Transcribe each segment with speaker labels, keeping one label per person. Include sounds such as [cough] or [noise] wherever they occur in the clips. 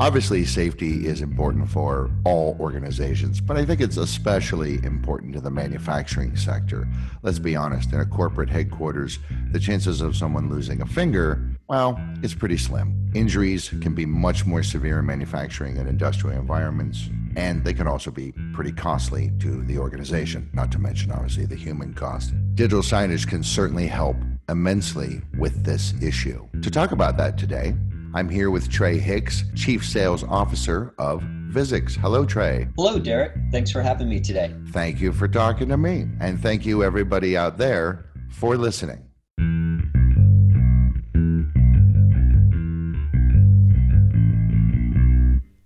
Speaker 1: Obviously, safety is important for all organizations, but I think it's especially important to the manufacturing sector. Let's be honest, in a corporate headquarters, the chances of someone losing a finger, well, it's pretty slim. Injuries can be much more severe in manufacturing and industrial environments, and they can also be pretty costly to the organization, not to mention, obviously, the human cost. Digital signage can certainly help immensely with this issue. To talk about that today, I'm here with Trey Hicks, Chief Sales Officer of Visix. Hello, Trey.
Speaker 2: Hello, Derek. Thanks for having me today.
Speaker 1: Thank you for talking to me. And thank you, everybody out there, for listening.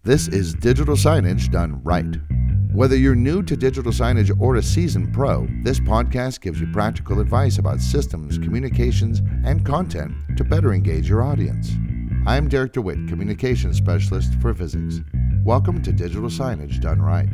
Speaker 1: This is digital signage done right. Whether you're new to digital signage or a seasoned pro, this podcast gives you practical advice about systems, communications, and content to better engage your audience. I'm Derek DeWitt, Communications Specialist for Visix. Welcome to Digital Signage Done Right.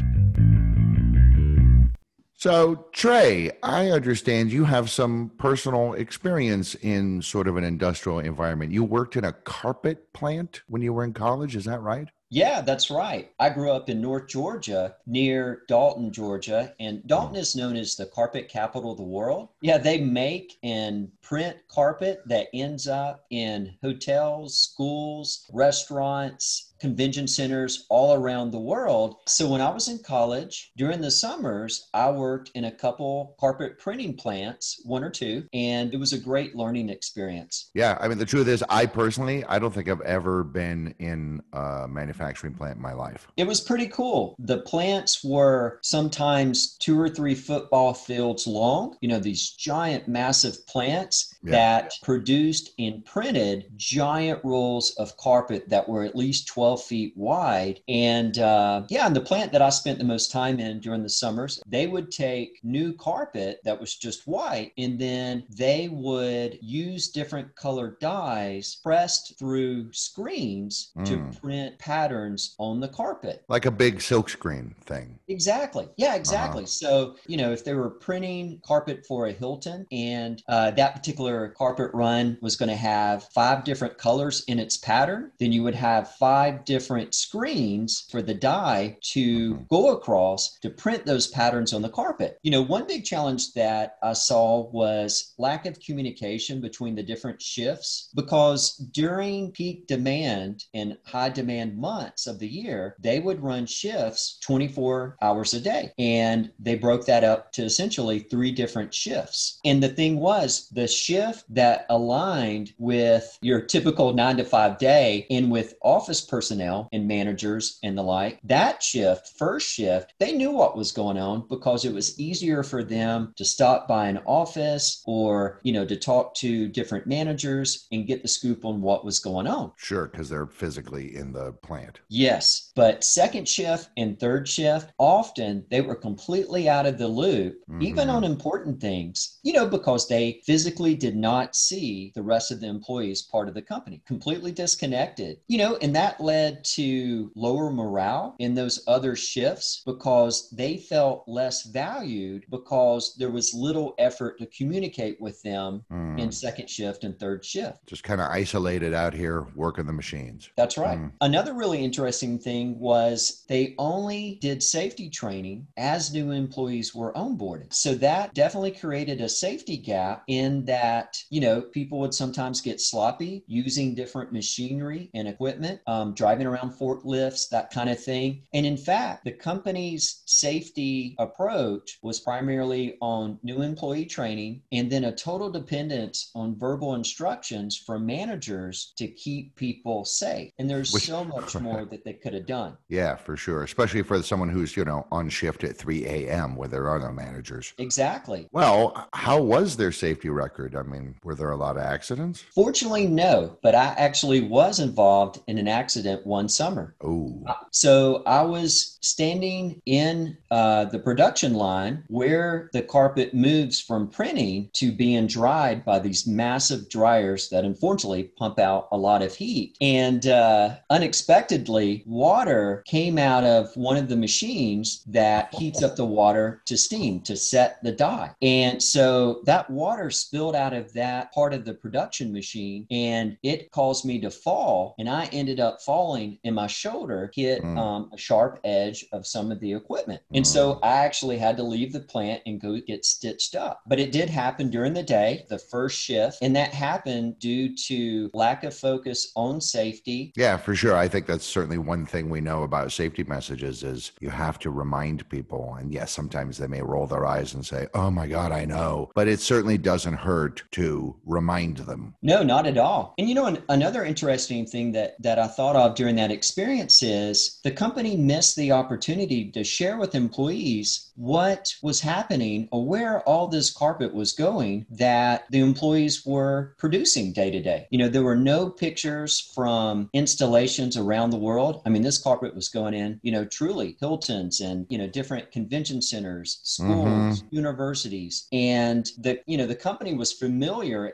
Speaker 1: So, Trey, I understand you have some personal experience in sort of an industrial environment. You worked in a carpet plant when you were in college, is that right?
Speaker 2: Yeah, that's right. I grew up in North Georgia near Dalton, Georgia, and Dalton is known as the carpet capital of the world. Yeah, they make and print carpet that ends up in hotels, schools, restaurants, convention centers all around the world. So when I was in college, during the summers, I worked in a couple carpet printing plants, one or two, and it was a great learning experience.
Speaker 1: Yeah, I mean the truth is I personally, I don't think I've ever been in a manufacturing plant in my life.
Speaker 2: It was pretty cool. The plants were sometimes 2 or 3 football fields long, you know, these giant massive plants yeah. that produced and printed giant rolls of carpet that were at least 12 12 feet wide. And uh, yeah, and the plant that I spent the most time in during the summers, they would take new carpet that was just white and then they would use different colored dyes pressed through screens mm. to hmm. print patterns on the carpet.
Speaker 1: Like a big silkscreen thing.
Speaker 2: Exactly. Yeah, exactly. Uh-huh. So, you know, if they were printing carpet for a Hilton and uh, that particular carpet run was going to have five different colors in its pattern, then you would have five different screens for the dye to go across to print those patterns on the carpet. You know, one big challenge that I saw was lack of communication between the different shifts because during peak demand and high demand months of the year, they would run shifts 24 hours a day. And they broke that up to essentially three different shifts. And the thing was, the shift that aligned with your typical nine to five day and with office personnel personnel and managers and the like, that shift, first shift, they knew what was going on because it was easier for them to stop by an office or, you know, to talk to different managers and get the scoop on what was going on.
Speaker 1: Sure, because they're physically in the plant.
Speaker 2: Yes. But second shift and third shift, often they were completely out of the loop, mm-hmm. even on important things, you know, because they physically did not see the rest of the employees part of the company, completely disconnected, you know, and that led led to lower morale in those other shifts because they felt less valued because there was little effort to communicate with them mm. in second shift and third shift.
Speaker 1: Just kind of isolated out here working the machines.
Speaker 2: That's right. Mm. Another really interesting thing was they only did safety training as new employees were onboarded. So that definitely created a safety gap in that, you know, people would sometimes get sloppy using different machinery and equipment, um, driving around forklifts, that kind of thing. And in fact, the company's safety approach was primarily on new employee training and then a total dependence on verbal instructions from managers to keep people safe. And there's Which, so much [laughs] more that they could have done.
Speaker 1: Yeah, for sure. Especially for someone who's, you know, on shift at 3 a.m. where there are no managers.
Speaker 2: Exactly.
Speaker 1: Well, how was their safety record? I mean, were there a lot of accidents?
Speaker 2: Fortunately, no. But I actually was involved in an accident accident one summer.
Speaker 1: Oh.
Speaker 2: So I was standing in uh, the production line where the carpet moves from printing to being dried by these massive dryers that unfortunately pump out a lot of heat. And uh, unexpectedly, water came out of one of the machines that heats up the water to steam to set the dye. And so that water spilled out of that part of the production machine and it caused me to fall. And I ended up falling and my shoulder hit mm. um, a sharp edge of some of the equipment. And mm. so I actually had to leave the plant and go get stitched up. But it did happen during the day, the first shift. And that happened due to lack of focus on safety.
Speaker 1: Yeah, for sure. I think that's certainly one thing we know about safety messages is you have to remind people. And yes, sometimes they may roll their eyes and say, oh my God, I know. But it certainly doesn't hurt to remind them.
Speaker 2: No, not at all. And you know, an, another interesting thing that, that I thought of during that experience is the company missed the opportunity to share with employees what was happening or where all this carpet was going that the employees were producing day to day. You know, there were no pictures from installations around the world. I mean, this carpet was going in, you know, truly Hilton's and, you know, different convention centers, schools, mm-hmm. universities. And the, you know, the company was familiar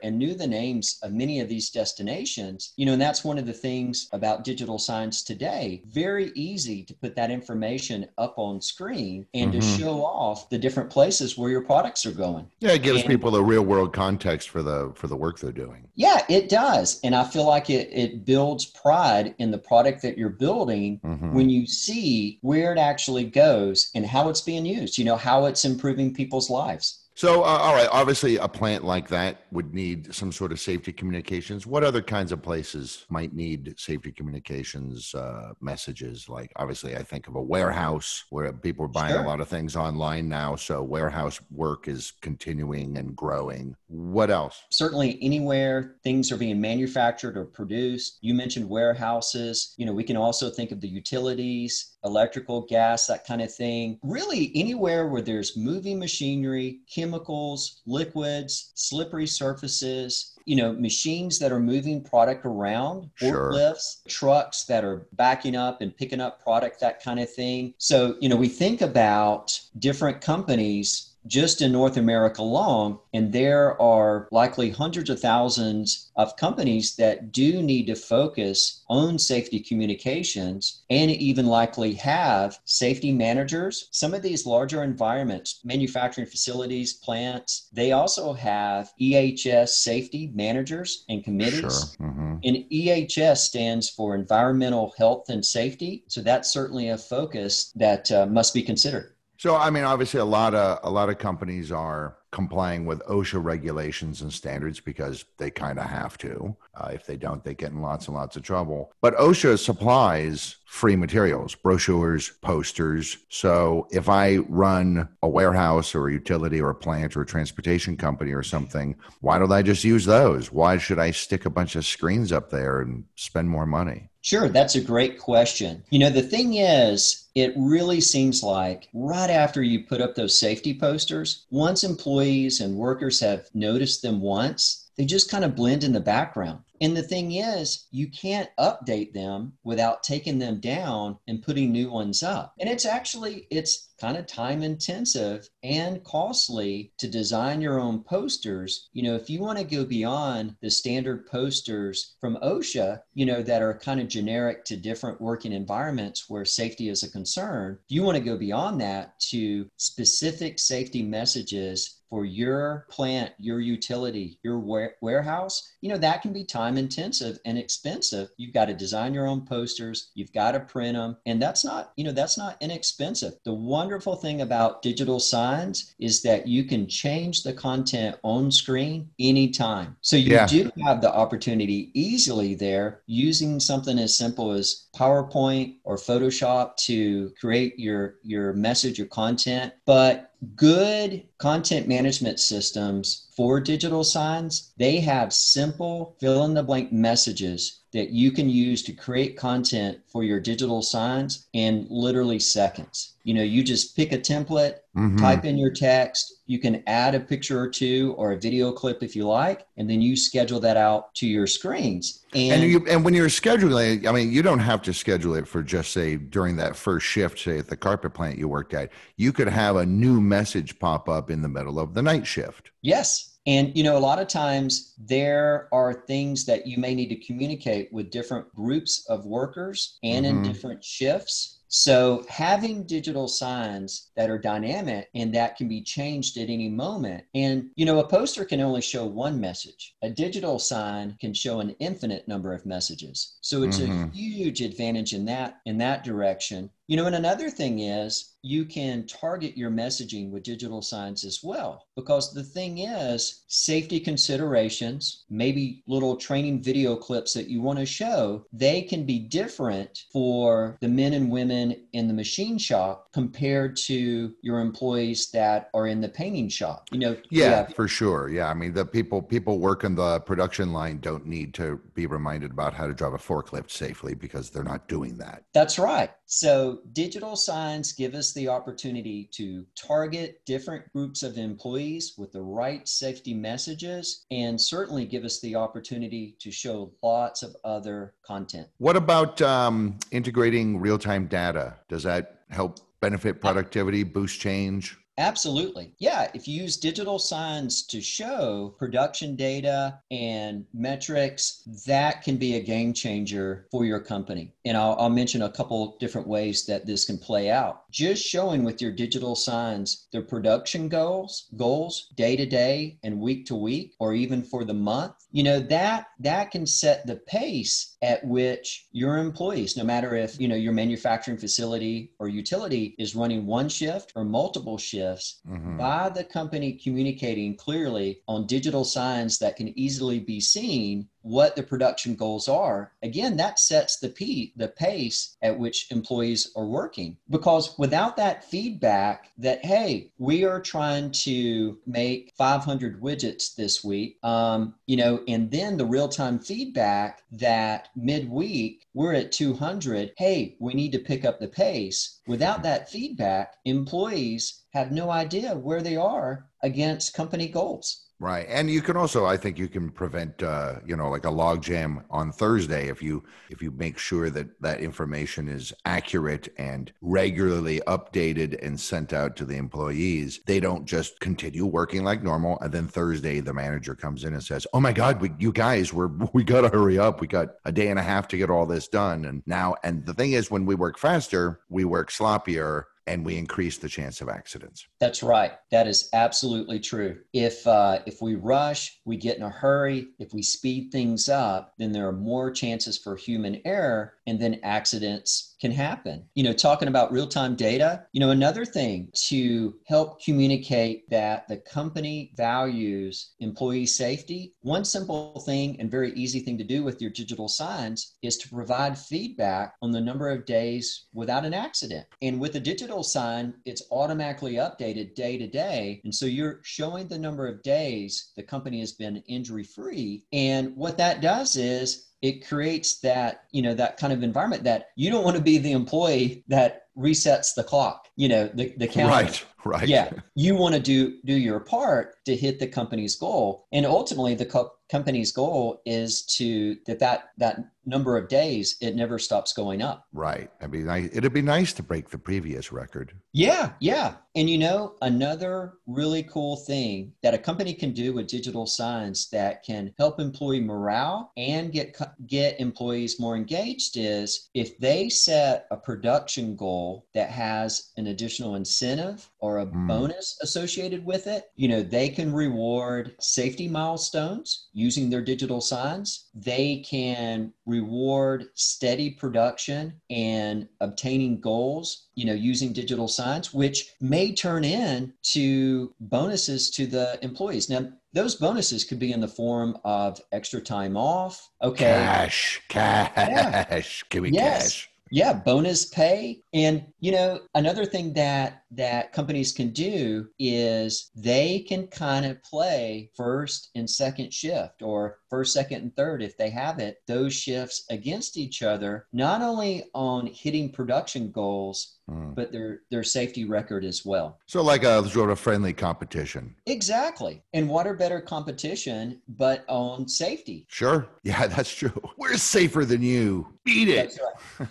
Speaker 2: and knew the names of many of these destinations, you know, and that's one of the things about digital signs today. Very easy to put that information up on screen and mm-hmm. to show off the different places where your products are going.
Speaker 1: Yeah, it gives and, people a real world context for the for the work they're doing.
Speaker 2: Yeah, it does. And I feel like it it builds pride in the product that you're building mm-hmm. when you see where it actually goes and how it's being used, you know, how it's improving people's lives.
Speaker 1: So, uh, all right, obviously, a plant like that would need some sort of safety communications. What other kinds of places might need safety communications uh, messages? Like, obviously, I think of a warehouse where people are buying sure. a lot of things online now. So, warehouse work is continuing and growing. What else?
Speaker 2: Certainly, anywhere things are being manufactured or produced. You mentioned warehouses. You know, we can also think of the utilities electrical, gas, that kind of thing. Really, anywhere where there's moving machinery, chemicals, liquids, slippery surfaces, you know, machines that are moving product around, forklifts, sure. trucks that are backing up and picking up product, that kind of thing. So, you know, we think about different companies just in North America alone. And there are likely hundreds of thousands of companies that do need to focus on safety communications and even likely have safety managers. Some of these larger environments, manufacturing facilities, plants, they also have EHS safety managers and committees. Sure. Mm-hmm. And EHS stands for Environmental Health and Safety. So that's certainly a focus that uh, must be considered.
Speaker 1: So, I mean, obviously, a lot of a lot of companies are complying with OSHA regulations and standards because they kind of have to. Uh, if they don't, they get in lots and lots of trouble. But OSHA supplies free materials, brochures, posters. So if I run a warehouse or a utility or a plant or a transportation company or something, why don't I just use those? Why should I stick a bunch of screens up there and spend more money?
Speaker 2: Sure, that's a great question. You know, the thing is, it really seems like right after you put up those safety posters, once employees and workers have noticed them once, they just kind of blend in the background. And the thing is, you can't update them without taking them down and putting new ones up. And it's actually it's kind of time intensive and costly to design your own posters. You know, if you want to go beyond the standard posters from OSHA, you know, that are kind of generic to different working environments where safety is a concern, you want to go beyond that to specific safety messages for your plant, your utility, your warehouse, you know, that can be time intensive and expensive. You've got to design your own posters, you've got to print them, and that's not, you know, that's not inexpensive. The wonderful thing about digital signs is that you can change the content on screen anytime. So you yeah. do have the opportunity easily there using something as simple as PowerPoint or Photoshop to create your your message your content, but good content management systems for digital signs, they have simple fill in the blank messages that you can use to create content for your digital signs in literally seconds. You know, you just pick a template, mm-hmm. type in your text, you can add a picture or two or a video clip if you like, and then you schedule that out to your screens.
Speaker 1: And, and, you, and when you're scheduling, I mean, you don't have to schedule it for just say during that first shift, say at the carpet plant you worked at. You could have a new message pop up in the middle of the night shift.
Speaker 2: Yes, And, you know, a lot of times there are things that you may need to communicate with different groups of workers and mm-hmm. in different shifts so, having digital signs that are dynamic and that can be changed at any moment. And, you know, a poster can only show one message, a digital sign can show an infinite number of messages. So, it's mm-hmm. a huge advantage in that in that direction. You know, and another thing is you can target your messaging with digital signs as well. Because the thing is, safety considerations, maybe little training video clips that you want to show, they can be different for the men and women in the machine shop compared to your employees that are in the painting shop. You know,
Speaker 1: yeah, yeah. for sure. Yeah. I mean, the people people work in the production line don't need to be reminded about how to drive a forklift safely because they're not doing that.
Speaker 2: That's right. So, digital signs give us the opportunity to target different groups of employees with the right safety messages and certainly give us the opportunity to show lots of other content.
Speaker 1: What about um, integrating real time data? Does that help benefit productivity, boost change?
Speaker 2: Absolutely. Yeah. If you use digital signs to show production data and metrics, that can be a game changer for your company. And I'll, I'll, mention a couple different ways that this can play out. Just showing with your digital signs their production goals, goals day to day and week to week, or even for the month, you know, that that can set the pace at which your employees, no matter if, you know, your manufacturing facility or utility is running one shift or multiple shifts shifts mm-hmm. by the company communicating clearly on digital signs that can easily be seen what the production goals are again that sets the p the pace at which employees are working. Because without that feedback that hey we are trying to make 500 widgets this week um, you know and then the real-time feedback that midweek we're at 200 hey we need to pick up the pace. Without that feedback employees have no idea where they are against company goals
Speaker 1: Right, and you can also, I think, you can prevent, uh, you know, like a log jam on Thursday if you if you make sure that that information is accurate and regularly updated and sent out to the employees. They don't just continue working like normal, and then Thursday the manager comes in and says, "Oh my God, we, you guys, we're [laughs] we got to hurry up. We got a day and a half to get all this done." And now, and the thing is, when we work faster, we work sloppier and we increase the chance of accidents.
Speaker 2: That's right. That is absolutely true. If uh, if we rush, we get in a hurry. If we speed things up, then there are more chances for human error, and then accidents can happen. You know, talking about real time data, you know, another thing to help communicate that the company values employee safety, one simple thing and very easy thing to do with your digital signs is to provide feedback on the number of days without an accident. And with a digital sign, it's automatically updated day to day. And so you're showing the number of days the company has been injury free. And what that does is it creates that you know that kind of environment that you don't want to be the employee that resets the clock you know the, the counter
Speaker 1: right right
Speaker 2: yeah you want to do do your part to hit the company's goal and ultimately the co- company's goal is to that that that number of days it never stops going up.
Speaker 1: Right. I mean it'd be nice to break the previous record.
Speaker 2: Yeah yeah. And you know another really cool thing that a company can do with digital signs that can help employee morale and get get employees more engaged is if they set a production goal that has an additional incentive or a mm. bonus associated with it you know they can reward safety milestones using their digital signs. They can reward steady production and obtaining goals, you know, using digital signs, which may turn in to bonuses to the employees. Now, those bonuses could be in the form of extra time off. Okay.
Speaker 1: Cash, cash. Yeah. Give me yes. cash
Speaker 2: yeah bonus pay and you know another thing that that companies can do is they can kind of play first and second shift or first second and third if they have it those shifts against each other not only on hitting production goals mm. but their their safety record as well.
Speaker 1: So like a sort of friendly competition.
Speaker 2: Exactly. And what are better competition but on safety?
Speaker 1: Sure. [laughs] Yeah that's true. We're safer than you. Beat it.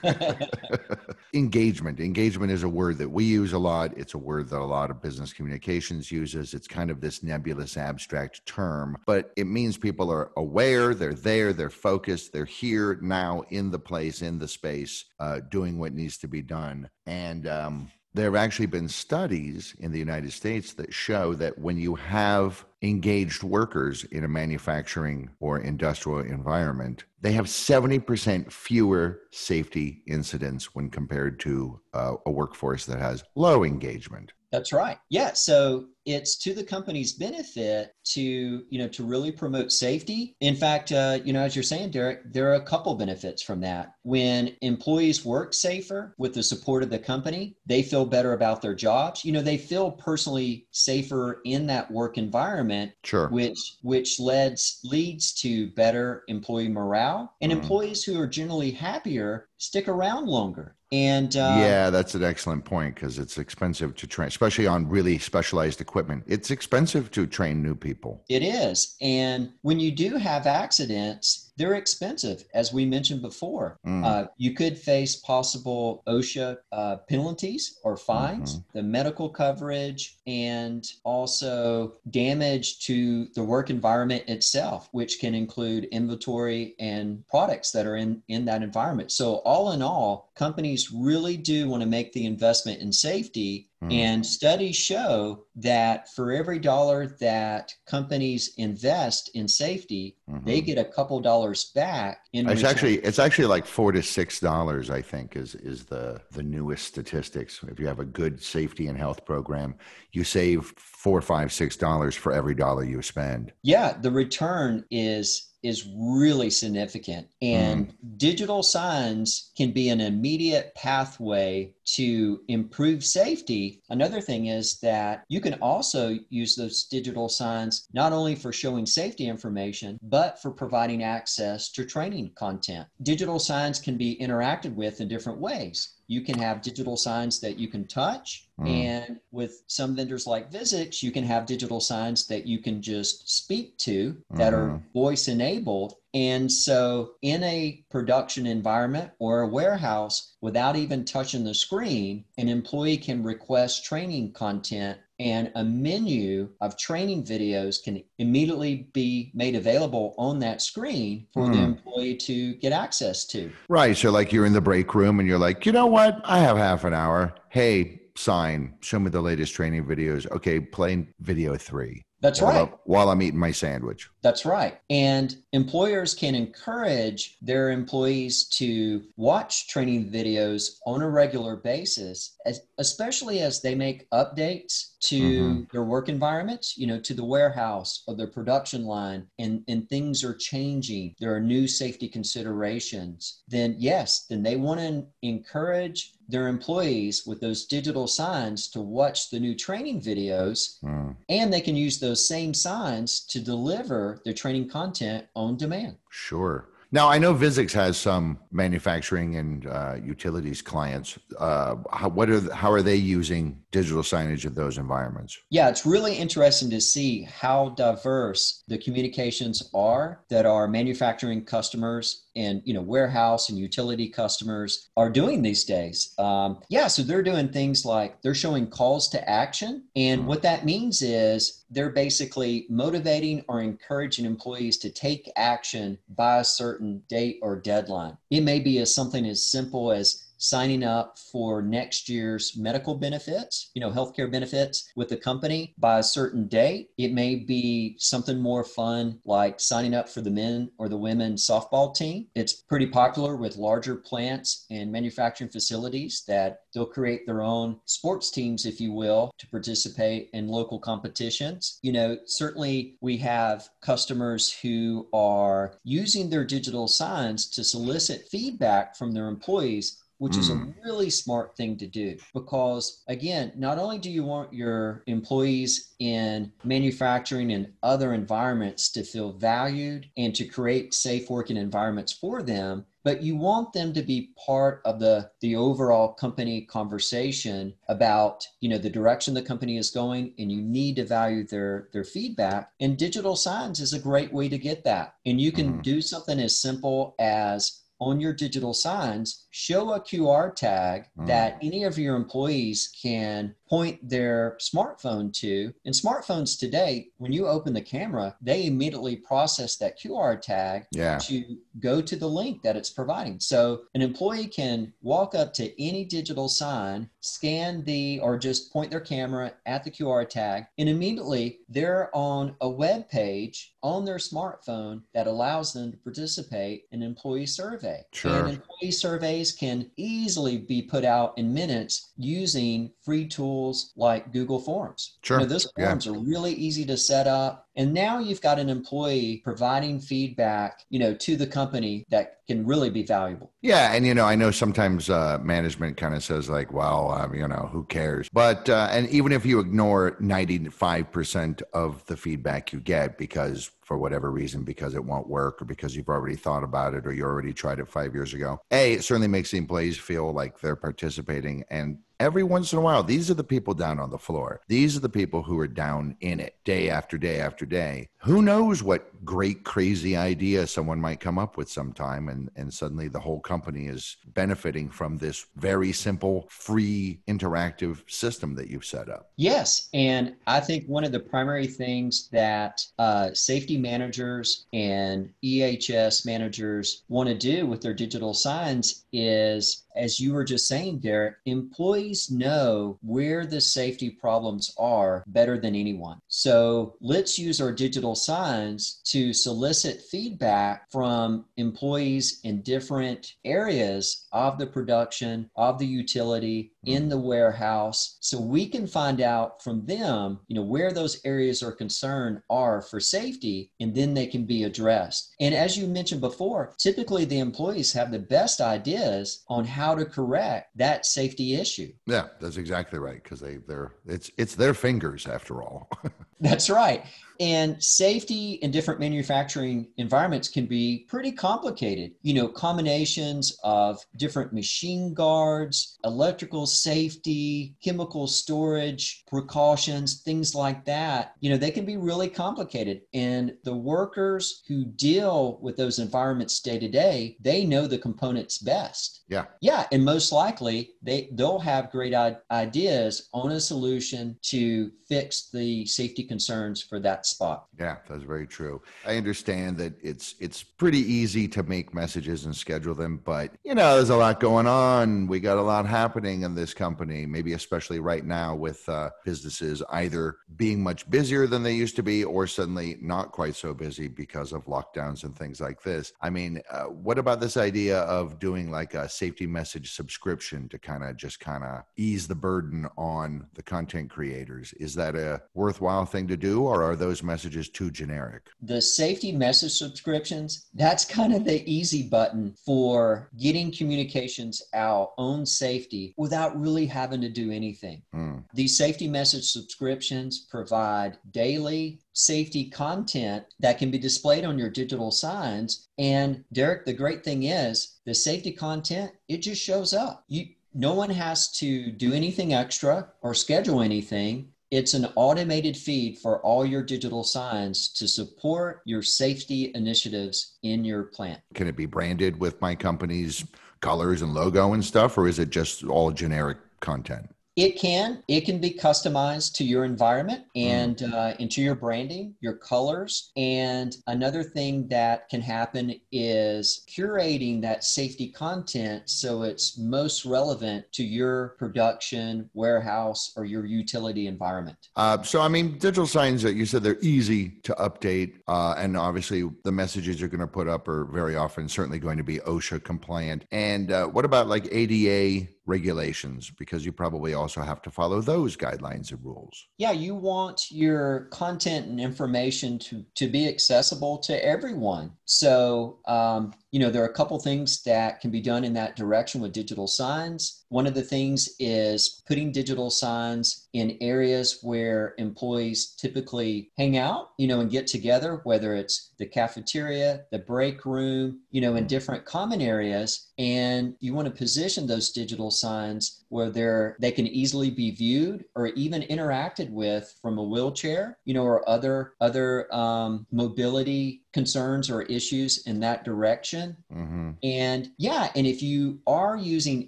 Speaker 2: Right. [laughs] [laughs]
Speaker 1: engagement. Engagement is a word that we use a lot. It's a word that a lot of business communications uses. It's kind of this nebulous, abstract term, but it means people are aware, they're there, they're focused, they're here now in the place, in the space, uh, doing what needs to be done. And um, there have actually been studies in the United States that show that when you have engaged workers in a manufacturing or industrial environment, they have 70% fewer safety incidents when compared to uh, a workforce that has low engagement.
Speaker 2: That's right. Yeah. So it's to the company's benefit to you know to really promote safety in fact uh, you know as you're saying derek there are a couple benefits from that when employees work safer with the support of the company they feel better about their jobs you know they feel personally safer in that work environment
Speaker 1: sure
Speaker 2: which which leads leads to better employee morale and mm. employees who are generally happier stick around longer and
Speaker 1: uh, yeah that's an excellent point because it's expensive to train especially on really specialized equipment equipment. It's expensive to train new people.
Speaker 2: It is. And when you do have accidents, they're expensive, as we mentioned before. Mm. Uh, you could face possible OSHA uh, penalties or fines, mm-hmm. the medical coverage, and also damage to the work environment itself, which can include inventory and products that are in, in that environment. So, all in all, companies really do want to make the investment in safety mm. and studies show that for every dollar that companies invest in safety, mm-hmm. they get a couple dollars back
Speaker 1: in it's return. actually it's actually like four to six dollars i think is is the the newest statistics if you have a good safety and health program you save four five six dollars for every dollar you spend
Speaker 2: yeah the return is is really significant. And mm. digital signs can be an immediate pathway to improve safety. Another thing is that you can also use those digital signs not only for showing safety information, but for providing access to training content. Digital signs can be interacted with in different ways you can have digital signs that you can touch. Mm. And with some vendors like Visix, you can have digital signs that you can just speak to that mm. are mm-hmm. voice enabled. And so, in a production environment or a warehouse, without even touching the screen, an employee can request training content and a menu of training videos can immediately be made available on that screen for mm. the hmm. employee to get access to.
Speaker 1: Right. So, like you're in the break room and you're like, you know what? I have half an hour. Hey, sign, show me the latest training videos. Okay, play video three.
Speaker 2: That's
Speaker 1: while
Speaker 2: right.
Speaker 1: I'm, while I'm eating my sandwich.
Speaker 2: That's right. And employers can encourage their employees to watch training videos on a regular basis, as, especially as they make updates to mm-hmm. their work environments, you know, to the warehouse or their production line, and, and things are changing. There are new safety considerations. Then, yes, then they want to encourage their employees with those digital signs to watch the new training videos mm. and they can use those same signs to deliver their training content on demand
Speaker 1: sure now I know visix has some manufacturing and uh, utilities clients. Uh, how, what are how are they using digital signage in those environments?
Speaker 2: Yeah, it's really interesting to see how diverse the communications are that our manufacturing customers and you know warehouse and utility customers are doing these days um, yeah so they're doing things like they're showing calls to action and mm-hmm. what that means is they're basically motivating or encouraging employees to take action by a certain date or deadline it may be as something as simple as signing up for next year's medical benefits, you know, healthcare benefits with the company by a certain date. It may be something more fun like signing up for the men or the women softball team. It's pretty popular with larger plants and manufacturing facilities that they'll create their own sports teams, if you will, to participate in local competitions. You know, certainly we have customers who are using their digital signs to solicit feedback from their employees which mm. is a hmm. really smart thing to do because again not only do you want your employees in manufacturing and other environments to feel valued and to create safe working environments for them but you want them to be part of the the overall company conversation about you know the direction the company is going and you need to value their their feedback and digital signs is a great way to get that and you can mm. do something as simple as on your digital signs show a QR tag mm. that any of your employees can point their smartphone to. And smartphones today, when you open the camera, they immediately process that QR tag
Speaker 1: yeah.
Speaker 2: to go to the link that it's providing. So an employee can walk up to any digital sign, scan the, or just point their camera at the QR tag, and immediately they're on a web page on their smartphone that allows them to participate in employee survey.
Speaker 1: Sure.
Speaker 2: And employee surveys can easily be put out in minutes using free tools like Google Forms.
Speaker 1: Sure.
Speaker 2: You know, those forms yeah. are really easy to set up. And now you've got an employee providing feedback, you know, to the company that can really be valuable.
Speaker 1: Yeah, and you know, I know sometimes uh, management kind of says like, "Well, um, you know, who cares?" But uh, and even if you ignore ninety five percent of the feedback you get because for whatever reason, because it won't work or because you've already thought about it or you already tried it five years ago, a it certainly makes the employees feel like they're participating and every once in a while, these are the people down on the floor. These are the people who are down in it day after day after day. Who knows what great, crazy idea someone might come up with sometime, and, and suddenly the whole company is benefiting from this very simple, free, interactive system that you've set up.
Speaker 2: Yes. And I think one of the primary things that uh, safety managers and EHS managers want to do with their digital signs is as you were just saying, Derek, employees know where the safety problems are better than anyone. So let's use our digital signs to solicit feedback from employees in different areas of the production, of the utility, in the warehouse so we can find out from them you know where those areas are concerned are for safety and then they can be addressed. And as you mentioned before typically the employees have the best ideas on how to correct that safety issue.
Speaker 1: Yeah that's exactly right because they they're it's it's their fingers after all. [laughs]
Speaker 2: That's right and safety in different manufacturing environments can be pretty complicated. You know, combinations of different machine guards, electrical safety, chemical storage precautions, things like that. You know, they can be really complicated. And the workers who deal with those environments day to day, they know the components best.
Speaker 1: Yeah.
Speaker 2: Yeah. And most likely they, they'll have great ideas on a solution to fix the safety concerns for that spot.
Speaker 1: Yeah, that's very true. I understand that it's it's pretty easy to make messages and schedule them, but you know, there's a lot going on. We got a lot happening in this company, maybe especially right now with uh, businesses either being much busier than they used to be or suddenly not quite so busy because of lockdowns and things like this. I mean, uh, what about this idea of doing like a safety message subscription to kind of just kind of ease the burden on the content creators? Is that a worthwhile thing to do or are those messages too generic?
Speaker 2: The safety message subscriptions, that's kind of the easy button for getting communications out on safety without really having to do anything. Mm. These safety message subscriptions provide daily safety content that can be displayed on your digital signs. And Derek, the great thing is the safety content, it just shows up. You no one has to do anything extra or schedule anything. It's an automated feed for all your digital signs to support your safety initiatives in your plant.
Speaker 1: Can it be branded with my company's colors and logo and stuff, or is it just all generic content?
Speaker 2: It can. It can be customized to your environment and mm. uh, into your branding, your colors. And another thing that can happen is curating that safety content so it's most relevant to your production, warehouse, or your utility environment.
Speaker 1: Uh, so, I mean, digital signs that you said they're easy to update. Uh, and obviously, the messages you're going to put up are very often certainly going to be OSHA compliant. And uh, what about like ADA regulations because you probably also have to follow those guidelines and rules.
Speaker 2: Yeah, you want your content and information to, to be accessible to everyone. So, um, you know, there are a couple things that can be done in that direction with digital signs. One of the things is putting digital signs in areas where employees typically hang out, you know, and get together, whether it's the cafeteria, the break room, you know, in different common areas. And you want to position those digital signs where they're they can easily be viewed or even interacted with from a wheelchair, you know, or other other um, mobility concerns or issues in that direction. Mm-hmm. And yeah, and if you are using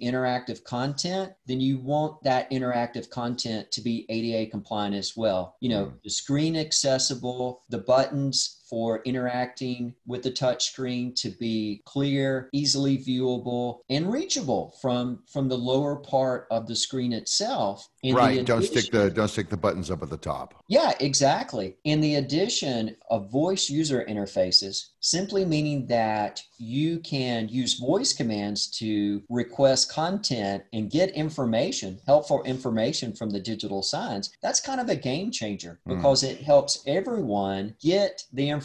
Speaker 2: interactive content, then you want that interactive content to be ADA compliant as well. You know, mm. the screen accessible, the buttons for interacting with the touchscreen to be clear, easily viewable, and reachable from from the lower part of the screen itself.
Speaker 1: In right. don't stick the don't stick the buttons up at the top.
Speaker 2: Yeah, exactly. In the addition of voice user interfaces, simply meaning that you can use voice commands to request content and get information, helpful information from the digital signs. That's kind of a game changer hmm. because mm. it helps everyone get the information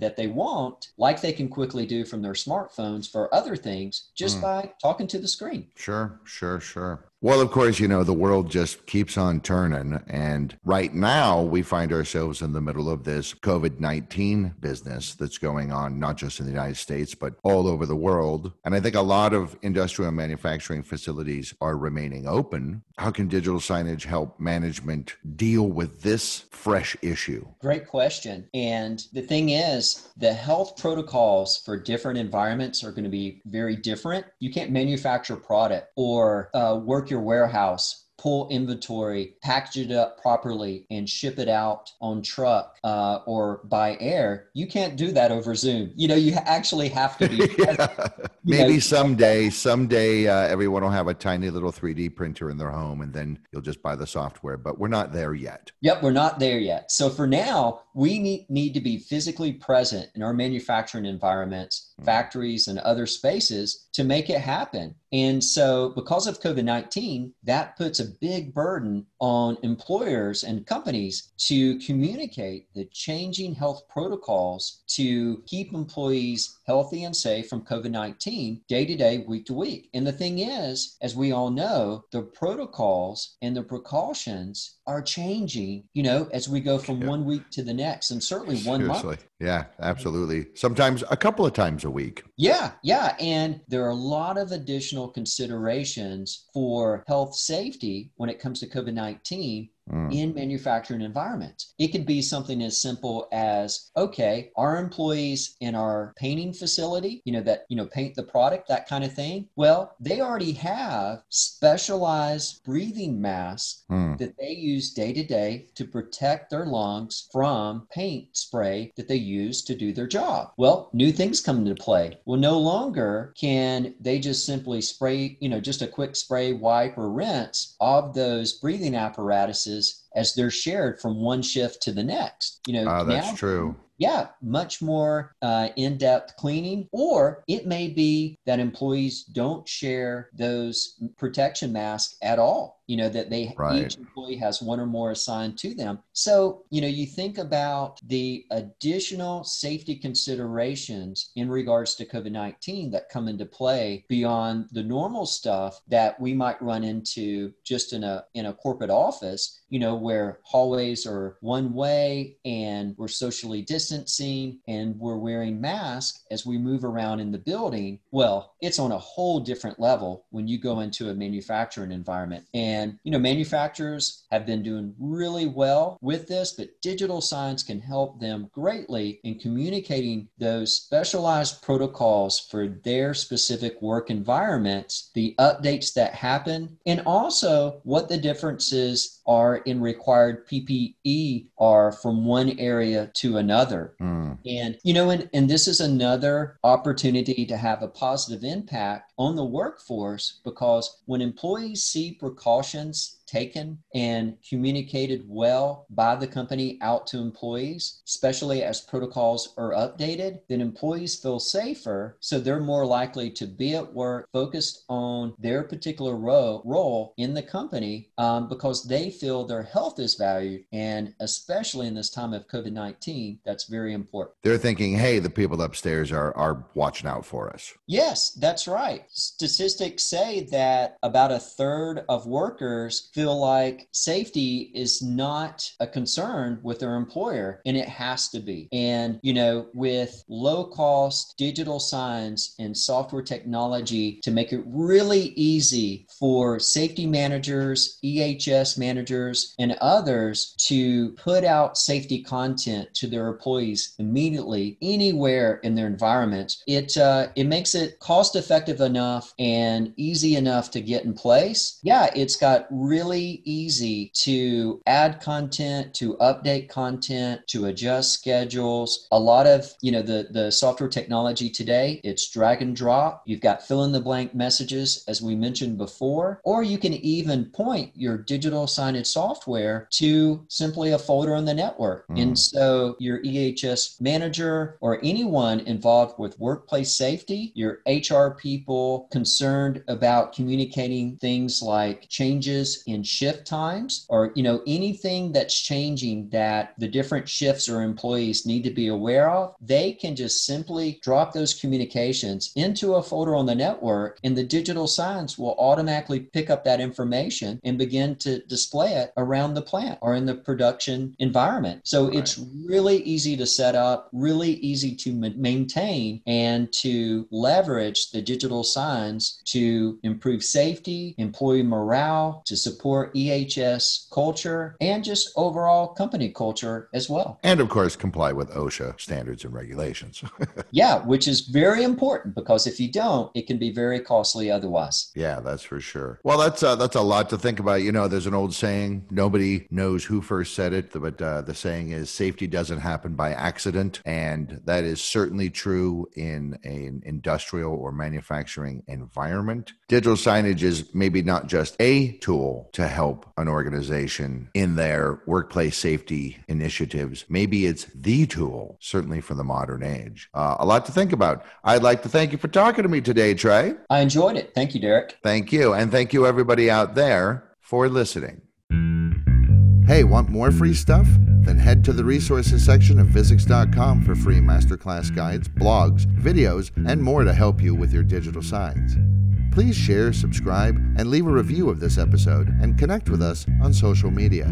Speaker 2: that they want, like they can quickly do from their smartphones for other things, just mm. by talking to the screen.
Speaker 1: Sure, sure, sure. Well, of course, you know, the world just keeps on turning. And right now, we find ourselves in the middle of this COVID 19 business that's going on, not just in the United States, but all over the world. And I think a lot of industrial manufacturing facilities are remaining open. How can digital signage help management deal with this fresh issue?
Speaker 2: Great question. And the thing is, the health protocols for different environments are going to be very different. You can't manufacture product or uh, work your warehouse pull inventory, package it up properly, and ship it out on truck uh, or by air. You can't do that over Zoom. You know, you actually have to be. [laughs] yeah.
Speaker 1: Maybe know. someday, someday uh, everyone will have a tiny little 3D printer in their home, and then you'll just buy the software. But we're not there yet.
Speaker 2: Yep, we're not there yet. So for now, we need, need to be physically present in our manufacturing environments, mm. factories, and other spaces to make it happen. And so, because of COVID 19, that puts a big burden on employers and companies to communicate the changing health protocols to keep employees healthy and safe from COVID 19 day to day, week to week. And the thing is, as we all know, the protocols and the precautions are changing, you know, as we go from yeah. one week to the next and certainly one Seriously. month.
Speaker 1: Yeah, absolutely. Sometimes a couple of times a week.
Speaker 2: Yeah, yeah. And there are a lot of additional considerations for health safety when it comes to COVID 19 mm. in manufacturing environments. It could be something as simple as, okay, our employees in our painting facility, you know, that, you know, paint the product, that kind of thing. Well, they already have specialized breathing masks mm. that they use day to day to protect their lungs from paint spray that they use to do their job. Well, new things come into play. Well, no longer can they just simply spray, you know, just a quick spray, wipe, or rinse of those breathing apparatuses as they're shared from one shift to the next. You know,
Speaker 1: uh, that's now, true.
Speaker 2: Yeah, much more uh, in depth cleaning. Or it may be that employees don't share those protection masks at all you know that they right. each employee has one or more assigned to them. So you know you think about the additional safety considerations in regards to covid-19 that come into play beyond the normal stuff that we might run into just in a in a corporate office you know where hallways are one way and we're socially distancing and we're wearing masks as we move around in the building. Well it's on a whole different level when you go into a manufacturing environment. And and, you know, manufacturers have been doing really well with this, but digital signs can help them greatly in communicating those specialized protocols for their specific work environments, the updates that happen, and also what the differences are in required PPE are from one area to another. Mm. And, you know, and, and this is another opportunity to have a positive impact on the workforce because when employees see precautions precautions taken and communicated well by the company out to employees, especially as protocols are updated, then employees feel safer. So they're more likely to be at work focused on their particular role, role in the company um, because they feel their health is valued. And especially in this time of COVID 19, that's very important.
Speaker 1: They're thinking, hey, the people upstairs are, are watching out for us.
Speaker 2: Yes, that's right. Statistics say that about a third of workers feel feel like safety is not a concern with their employer, and it has to be. And, you know, with low cost digital signs and software technology to make it really easy for safety managers, EHS managers, and others to put out safety content to their employees immediately anywhere in their environment, it, uh, it makes it cost effective enough and easy enough to get in place. Yeah, it's got really easy to add content, to update content, to adjust schedules. A lot of, you know, the, the software technology today, it's drag and drop. You've got fill in the blank messages, as we mentioned before, or you can even point your digital signage software to simply a folder on the network. Mm. And so your EHS manager or anyone involved with workplace safety, your HR people concerned about communicating things like changes in shift times or you know anything that's changing that the different shifts or employees need to be aware of, they can just simply drop those communications into a folder on the network and the digital signs will automatically pick up that information and begin to display it around the plant or in the production environment. So right. it's really easy to set up, really easy to maintain and to leverage the digital signs to improve safety, employee morale, to support EHS culture, and just overall company culture as well.
Speaker 1: And of course, comply with OSHA standards and regulations. [laughs]
Speaker 2: yeah, which is very important because if you don't, it can be very costly otherwise.
Speaker 1: Yeah, that's for sure. Well, that's uh, that's a lot to think about. You know, there's an old saying: nobody knows who first said it, but uh, the saying is safety doesn't happen by accident, and that is certainly true in an industrial or manufacturing environment. Digital signage is maybe not just a tool to help an organization in their workplace safety initiatives. Maybe it's the tool, certainly for the modern age. Uh, a lot to think about. I'd like to thank you for talking to me today, Trey.
Speaker 2: I enjoyed it. Thank you, Derek.
Speaker 1: Thank you. And thank you, everybody out there, for listening. Hey, want more free stuff? Then head to the resources section of Visix.com for free masterclass guides, blogs, videos, and more to help you with your digital signs. Please share, subscribe, and leave a review of this episode and connect with us on social media.